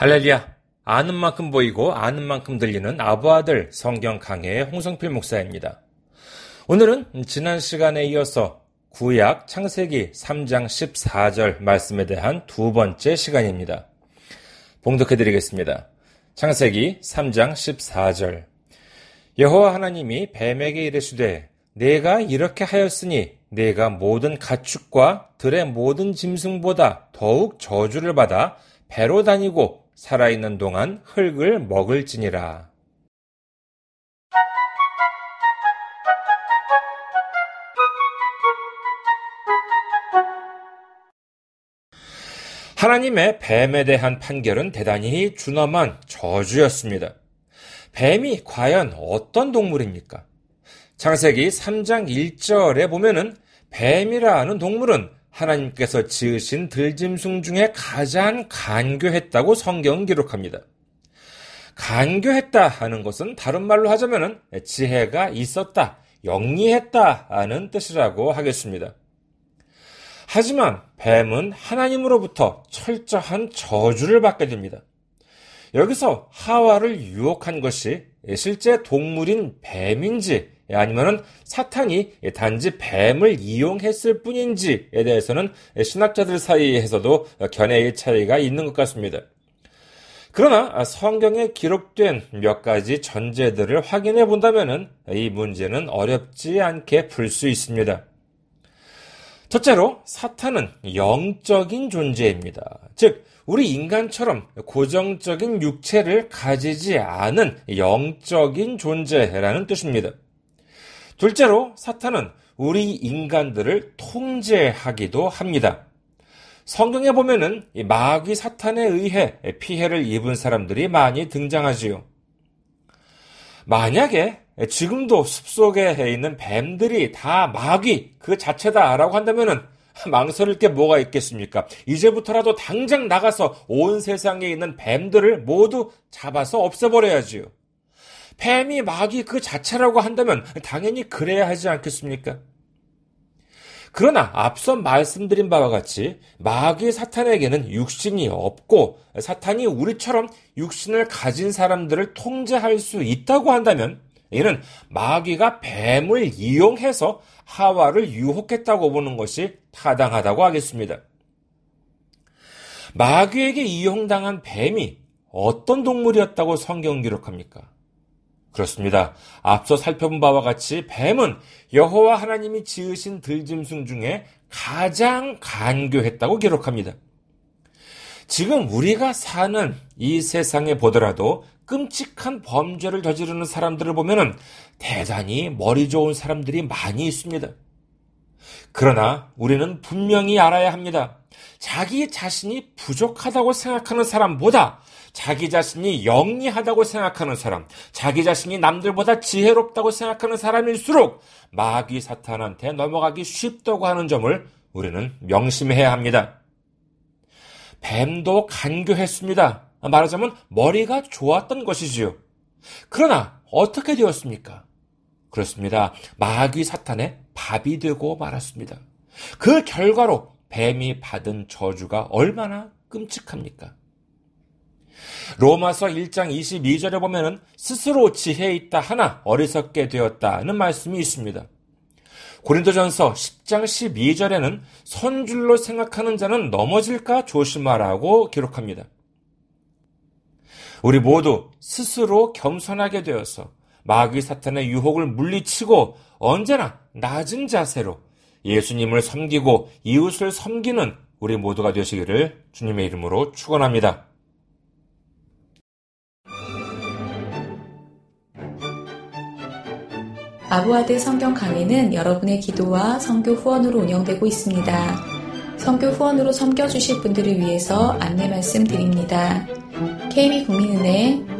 할렐루야. 아는 만큼 보이고 아는 만큼 들리는 아부아들 성경 강해의 홍성필 목사입니다. 오늘은 지난 시간에 이어서 구약 창세기 3장 14절 말씀에 대한 두 번째 시간입니다. 봉독해 드리겠습니다. 창세기 3장 14절 여호와 하나님이 뱀에게 이르시되 내가 이렇게 하였으니 내가 모든 가축과 들의 모든 짐승보다 더욱 저주를 받아 배로 다니고 살아있는 동안 흙을 먹을지니라. 하나님의 뱀에 대한 판결은 대단히 준엄한 저주였습니다. 뱀이 과연 어떤 동물입니까? 창세기 3장 1절에 보면은 뱀이라는 동물은 하나님께서 지으신 들짐승 중에 가장 간교했다고 성경은 기록합니다. 간교했다 하는 것은 다른 말로 하자면 지혜가 있었다, 영리했다 하는 뜻이라고 하겠습니다. 하지만 뱀은 하나님으로부터 철저한 저주를 받게 됩니다. 여기서 하와를 유혹한 것이 실제 동물인 뱀인지 아니면은 사탄이 단지 뱀을 이용했을 뿐인지에 대해서는 신학자들 사이에서도 견해의 차이가 있는 것 같습니다. 그러나 성경에 기록된 몇 가지 전제들을 확인해 본다면 이 문제는 어렵지 않게 풀 수 있습니다. 첫째로 사탄은 영적인 존재입니다. 즉, 우리 인간처럼 고정적인 육체를 가지지 않은 영적인 존재라는 뜻입니다. 둘째로 사탄은 우리 인간들을 통제하기도 합니다. 성경에 보면은 마귀 사탄에 의해 피해를 입은 사람들이 많이 등장하지요. 만약에 지금도 숲속에 있는 뱀들이 다 마귀 그 자체다라고 한다면은 망설일 게 뭐가 있겠습니까? 이제부터라도 당장 나가서 온 세상에 있는 뱀들을 모두 잡아서 없애버려야지요. 뱀이 마귀 그 자체라고 한다면 당연히 그래야 하지 않겠습니까? 그러나 앞서 말씀드린 바와 같이 마귀 사탄에게는 육신이 없고 사탄이 우리처럼 육신을 가진 사람들을 통제할 수 있다고 한다면 이는 마귀가 뱀을 이용해서 하와를 유혹했다고 보는 것이 타당하다고 하겠습니다. 마귀에게 이용당한 뱀이 어떤 동물이었다고 성경 기록합니까? 그렇습니다. 앞서 살펴본 바와 같이 뱀은 여호와 하나님이 지으신 들짐승 중에 가장 간교했다고 기록합니다. 지금 우리가 사는 이 세상에 보더라도 끔찍한 범죄를 저지르는 사람들을 보면 대단히 머리 좋은 사람들이 많이 있습니다. 그러나 우리는 분명히 알아야 합니다. 자기 자신이 부족하다고 생각하는 사람보다 자기 자신이 영리하다고 생각하는 사람, 자기 자신이 남들보다 지혜롭다고 생각하는 사람일수록 마귀 사탄한테 넘어가기 쉽다고 하는 점을 우리는 명심해야 합니다. 뱀도 간교했습니다. 말하자면 머리가 좋았던 것이지요. 그러나 어떻게 되었습니까? 그렇습니다. 마귀 사탄의 밥이 되고 말았습니다. 그 결과로 뱀이 받은 저주가 얼마나 끔찍합니까? 로마서 1장 22절에 보면은 스스로 지혜 있다 하나 어리석게 되었다는 말씀이 있습니다. 고린도전서 10장 12절에는 선줄로 생각하는 자는 넘어질까 조심하라고 기록합니다. 우리 모두 스스로 겸손하게 되어서 마귀 사탄의 유혹을 물리치고 언제나 낮은 자세로 예수님을 섬기고 이웃을 섬기는 우리 모두가 되시기를 주님의 이름으로 축원합니다. 아부아드 성경 강의는 여러분의 기도와 성교 후원으로 운영되고 있습니다. 성교 후원으로 섬겨주실 분들을 위해서 안내 말씀 드립니다. KB국민은행